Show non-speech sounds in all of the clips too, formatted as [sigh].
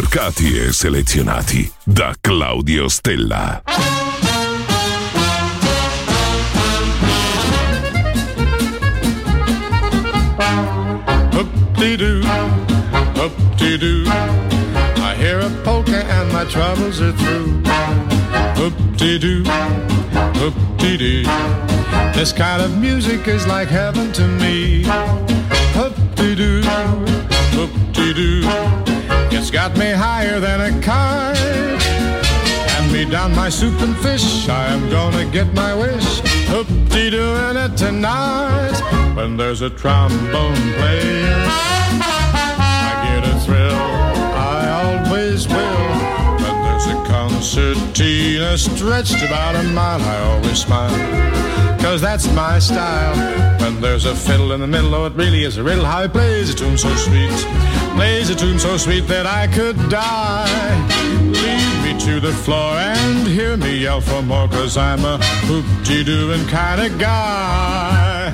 Ricercati e selezionati da Claudio Stella. Hoop-dee-doo, hoop-dee-doo. I hear a polka and my troubles are through. Hoop-dee-doo, hoop-dee-doo. This kind of music is like heaven to me. Hoop-dee-doo, hoop-dee-doo. It's got me higher than a kite. Hand me down my soup and fish. I am gonna get my wish. Hoop-dee-doo in it tonight. When there's a trombone player, I get a thrill. I always will. When there's a concertina stretched about a mile, I always smile. Cause that's my style. When there's a fiddle in the middle, oh, it really is a riddle how he plays a tune so sweet. Plays a tune so sweet that I could die. Lead me to the floor and hear me yell for more, cause I'm a hoop-dee-dooing kind of guy.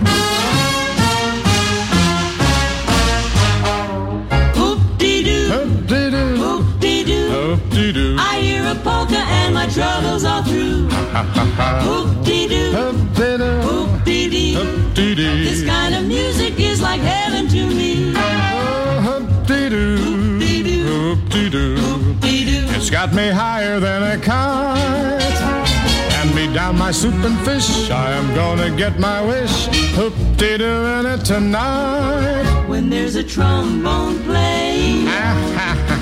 Hoop-dee-doo, Hoop-dee-doo, hoop-dee-doo. hoop-dee-doo. I hear a polka and my troubles are through. Hoop-dee-doo, Hoop-dee-doo, hoop-dee-doo. This hoop-dee-doo. kind of music is like heaven Hoop-dee-doo. It's got me higher than a kite. Hand me down my soup and fish. I am gonna get my wish. Hoop-dee-doo in it tonight. When there's a trombone playing, [laughs]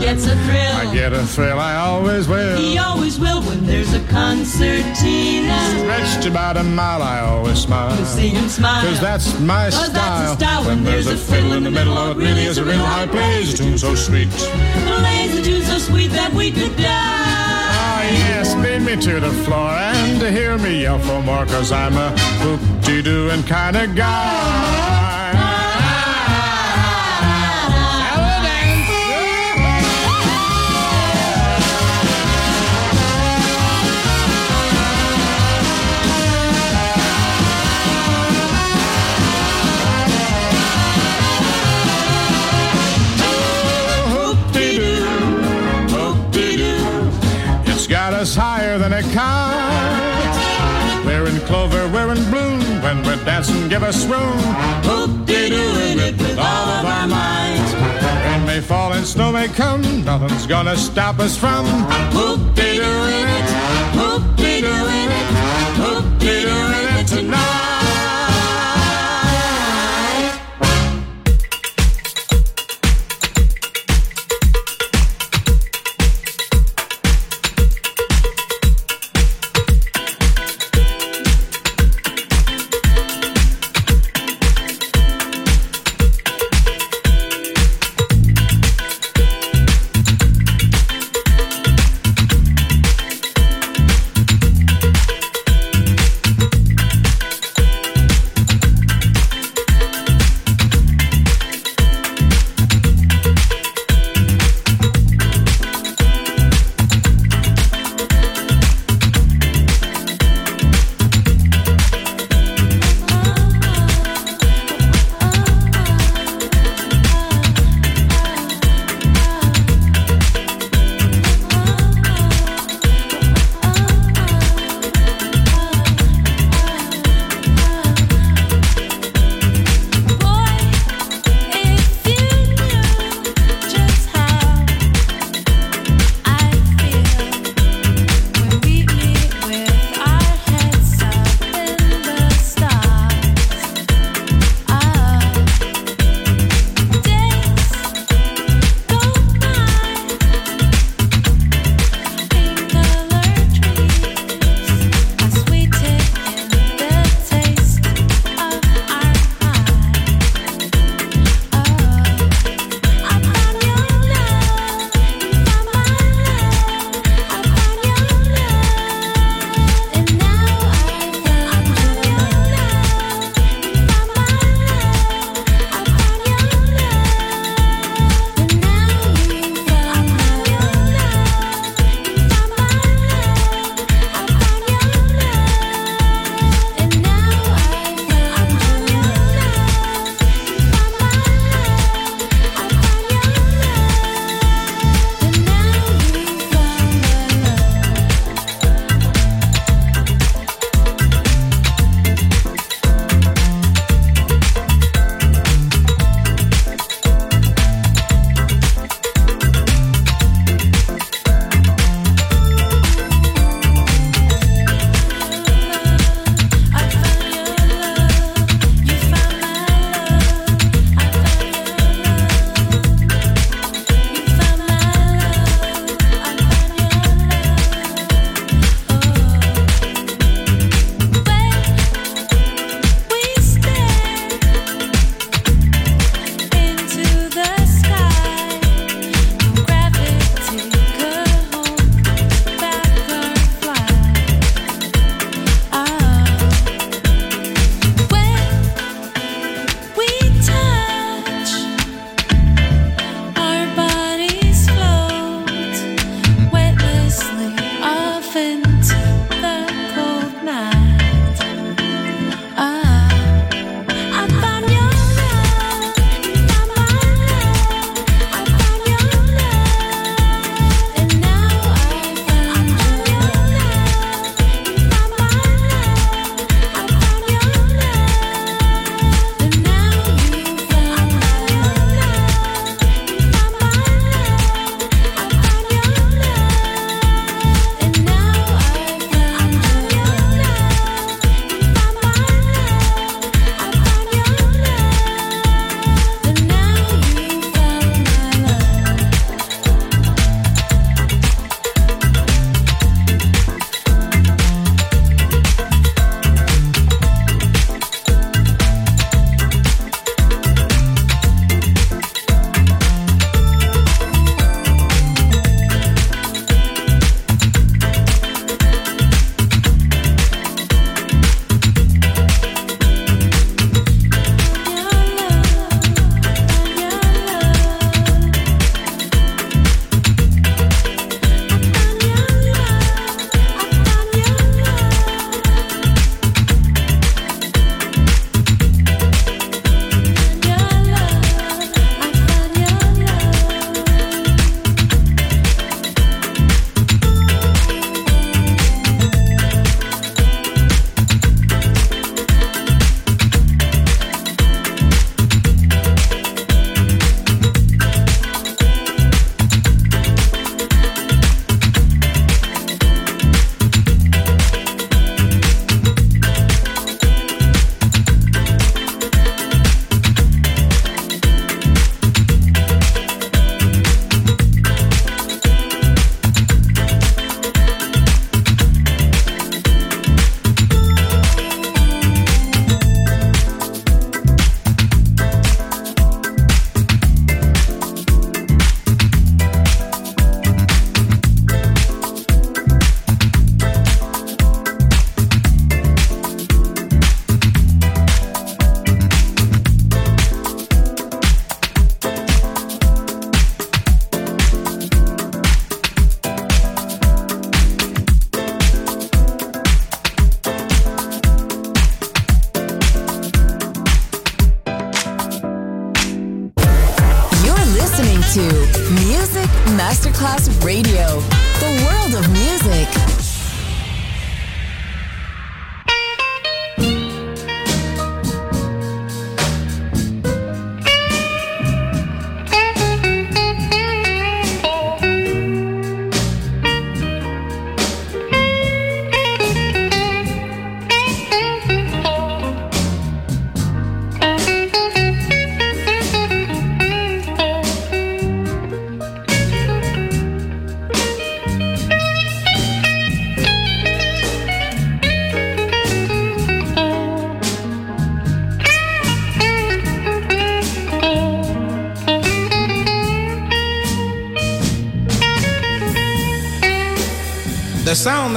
gets a thrill. I get a thrill, I always will. He always will when there's a concertina. Stretched about a mile, I always smile. See him smile. Cause that's my Cause style. that's style. When there's a fiddle in the middle, oh, it really is a real high plays a tune so sweet. Plays a tune so sweet that we could die. Ah, yes, lead me to the floor and hear me yell for more, cause I'm a hoop-dee-dooing kind of guy. Higher than a kite. We're in clover, we're in bloom. When we're dancing, give us room. Hoop-dee-dooing it with all of our might. Rain may fall and snow may come. Nothing's gonna stop us from Hoop-dee-dooing it, hoop-dee-dooing it,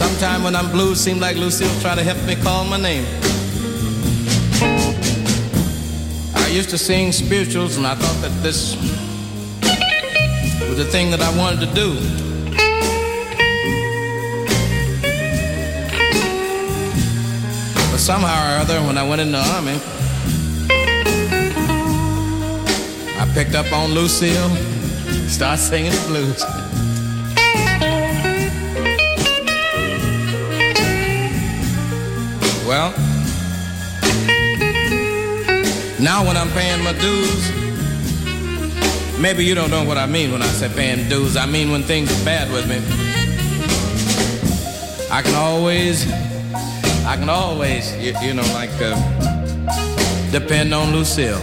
Sometime when I'm blue, seems like Lucille try to help me call my name. I used to sing spirituals, and I thought that this was the thing that I wanted to do. But somehow or other, when I went in the army, I picked up on Lucille, [laughs] start singing the blues. Well, now when I'm paying my dues, maybe you don't know what I mean when I say paying dues. I mean when things are bad with me. I can always, I can always, you, you know, like uh, depend on Lucille.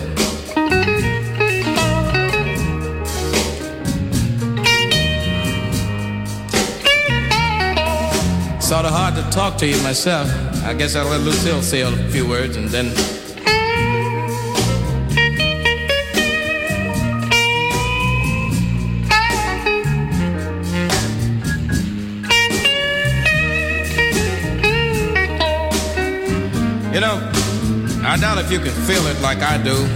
Sort of hard to talk to you myself. I guess I'll let Lucille say a few words and then. You know, I doubt if you can feel it like I do.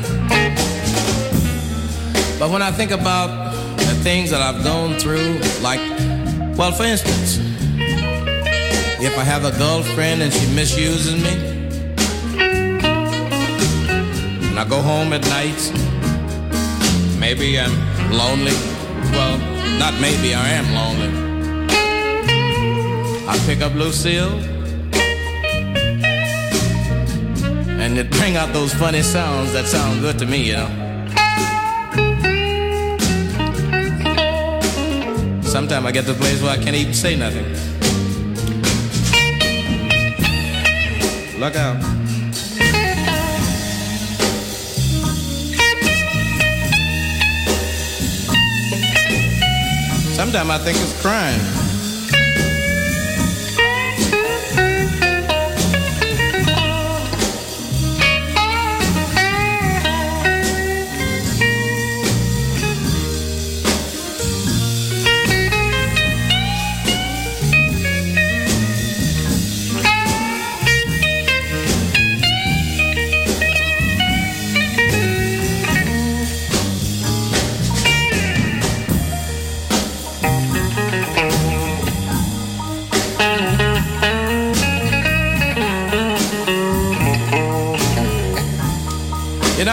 But when I think about the things that I've gone through, like, well, for instance, if I have a girlfriend and she misuses me, and I go home at night, maybe I'm lonely. Well, not maybe, I am lonely. I pick up Lucille, and it bring out those funny sounds that sound good to me, you know. Sometimes I get to a place where I can't even say nothing. Look out. Sometimes I think it's crying.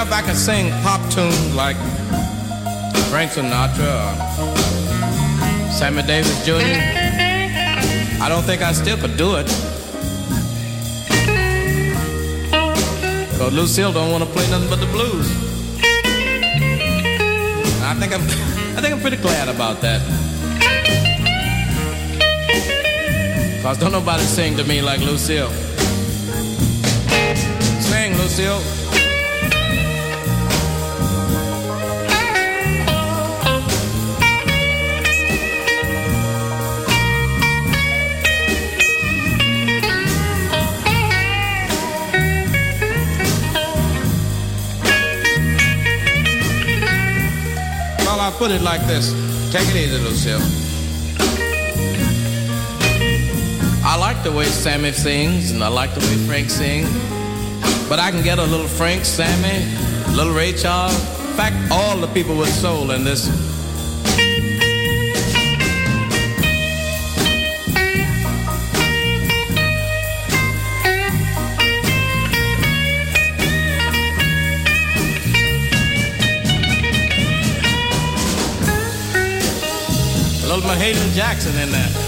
I could sing pop tunes like Frank Sinatra or Sammy Davis Jr., I don't think I still could do it. Because Lucille don't want to play nothing but the blues. And I think I'm, [laughs] I think I'm pretty glad about that. Cause don't nobody sing to me like Lucille. Sing, Lucille. Put it like this. Take it easy, Lucille. I like the way Sammy sings, and I like the way Frank sings. But I can get a little Frank, Sammy, little Ray Charles. In fact, all the people with soul in this. Mahalia Jackson in there. Eh,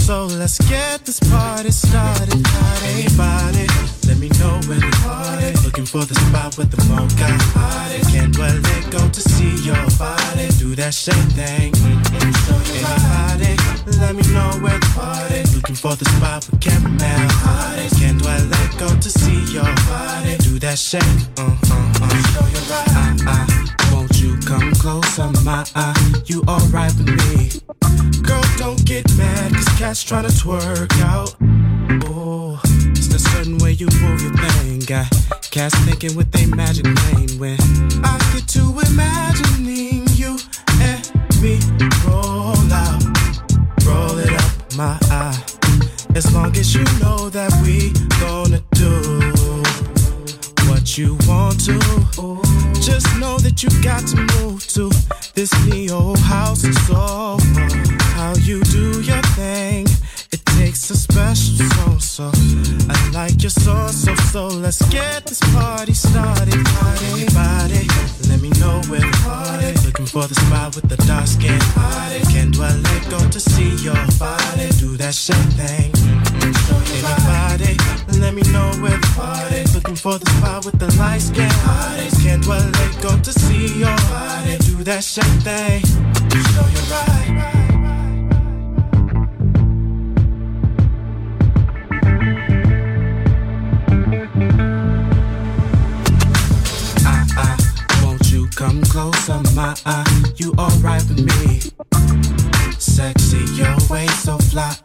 So. Let's get this party started. Anybody, let me know where the party. Looking for the spot with the mocha. Can't well let go to see your body. Do that shake thing. Anybody, let me know where the party. Looking for the spot with caramel. Can't well let go to see your body. Do that shake. Uh, uh, uh. Show your body. Come closer, my eye? Uh, you alright with me? Girl, don't get mad, cause cats tryna twerk out. Oh, it's the certain way you move your thing. Got cats thinking with they magic brain when I get to imagining you and me roll out, roll it up my eye. As long as you know that we gonna do what you want to. Just know that you got to move to this neo house It's soul. How you do your thing, it takes a special soul. So I like your soul, so so. Let's get this party started. Party, body, let me know where party. Looking for the spot with the dark skin. Party, can't dwell let go to see your body. Do that shake thing. Let me know where the. Looking for the spot with the light skin. Party, can't let go to see your body. Do that thing. You come closer, my eye? You alright with me? Sexy, your way so fly.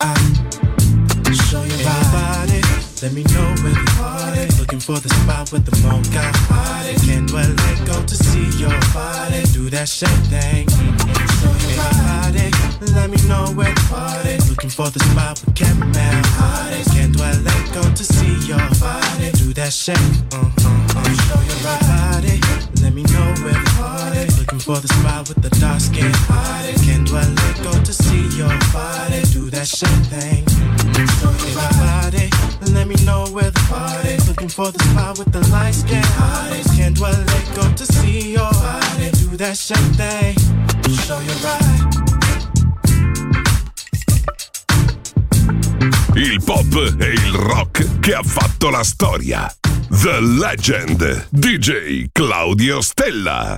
Body. Let me know where the party. Looking for the spot with the phone mocha party. Can't well let go to see your body. Do that shake thing. Show your body. Let me know where the party. Looking for the spot with caramel. Can't well let go to see your body. Do that shake. Uh, uh, uh. Show your body. Let me know where the party. Looking for the spot with the dark skin party. Can't well let go to see your body. Do that shake thing. Show. Let me know where the party. Looking for the spot with the light skin party. Can't well let go to see your body. Do that shake thing. Show your body. Il pop e il rock che ha fatto la storia. The Legend. DJ Claudio Stella.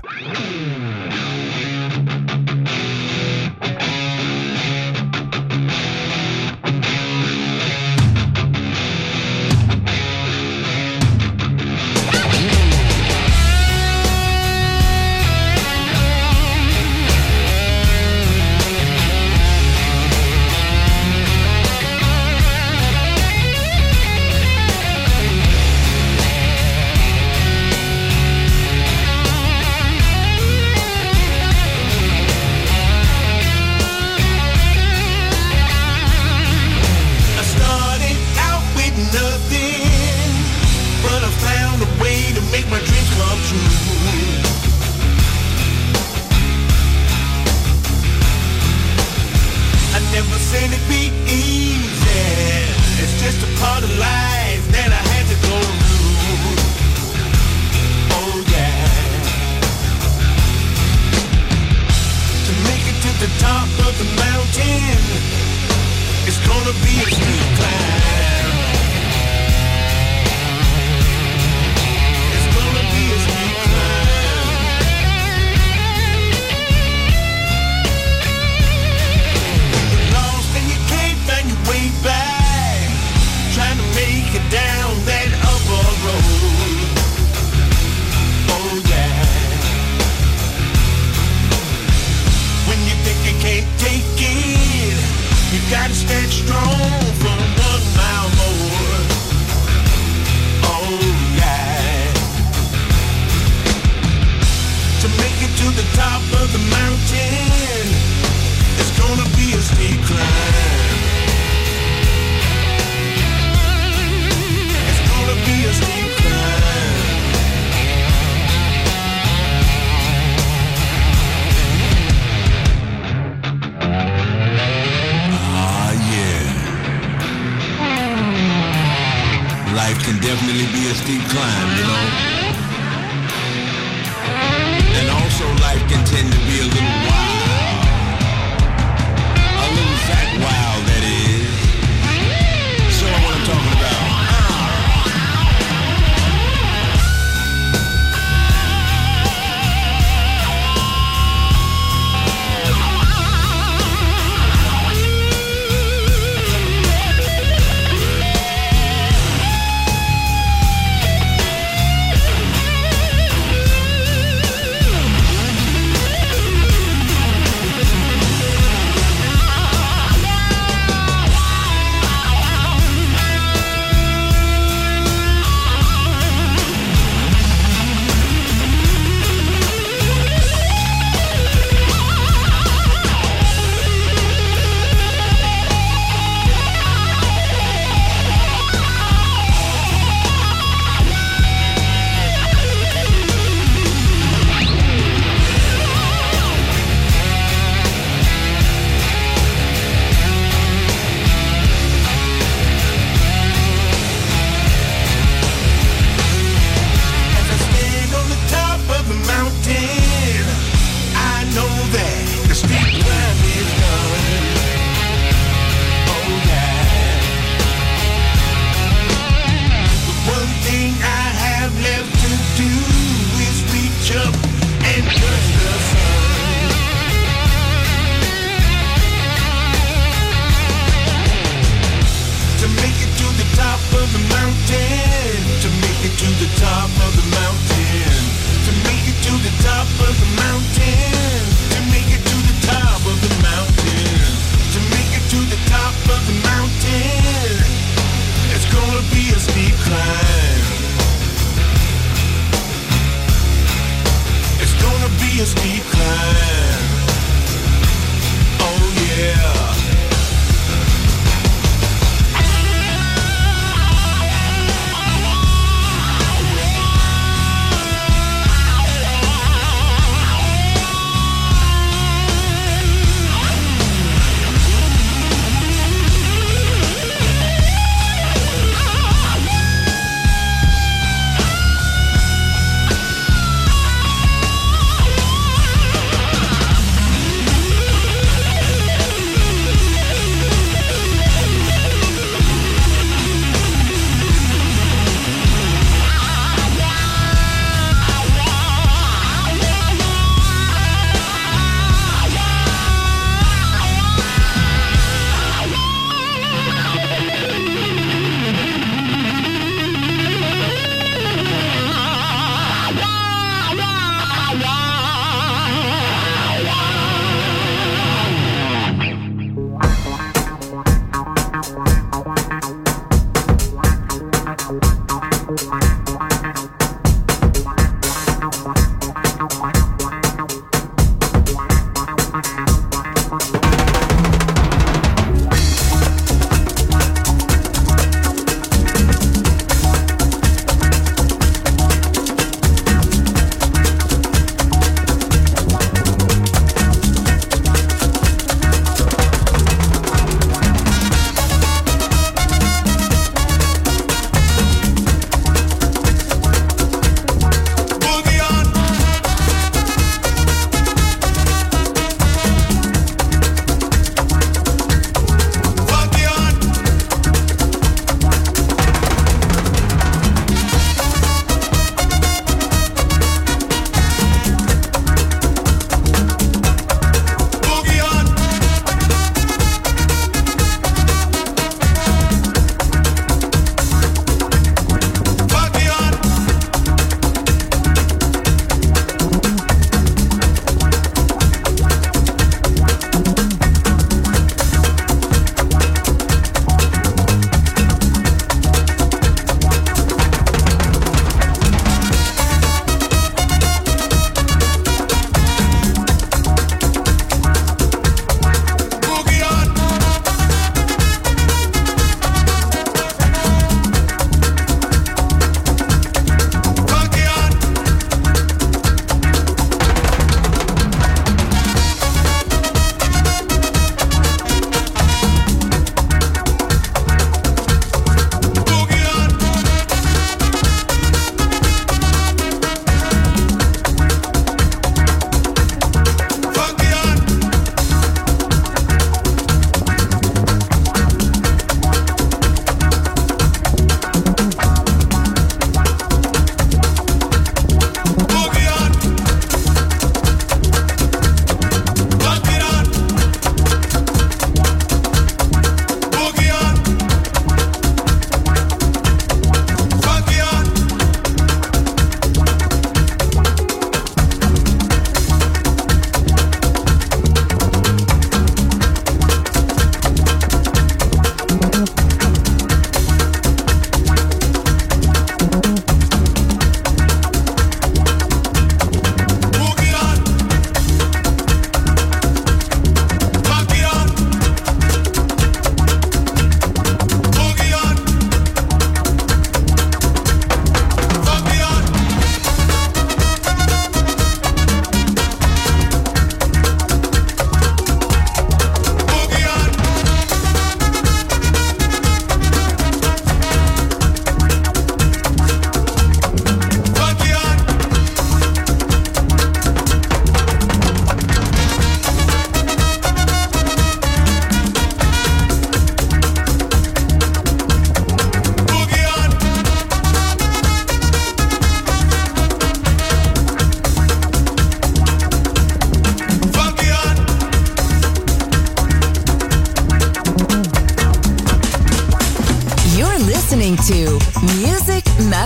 Never it'd be easy. It's just a part of life that I had to go through. Oh yeah. To make it to the top of the mountain. It's gonna be a steep climb.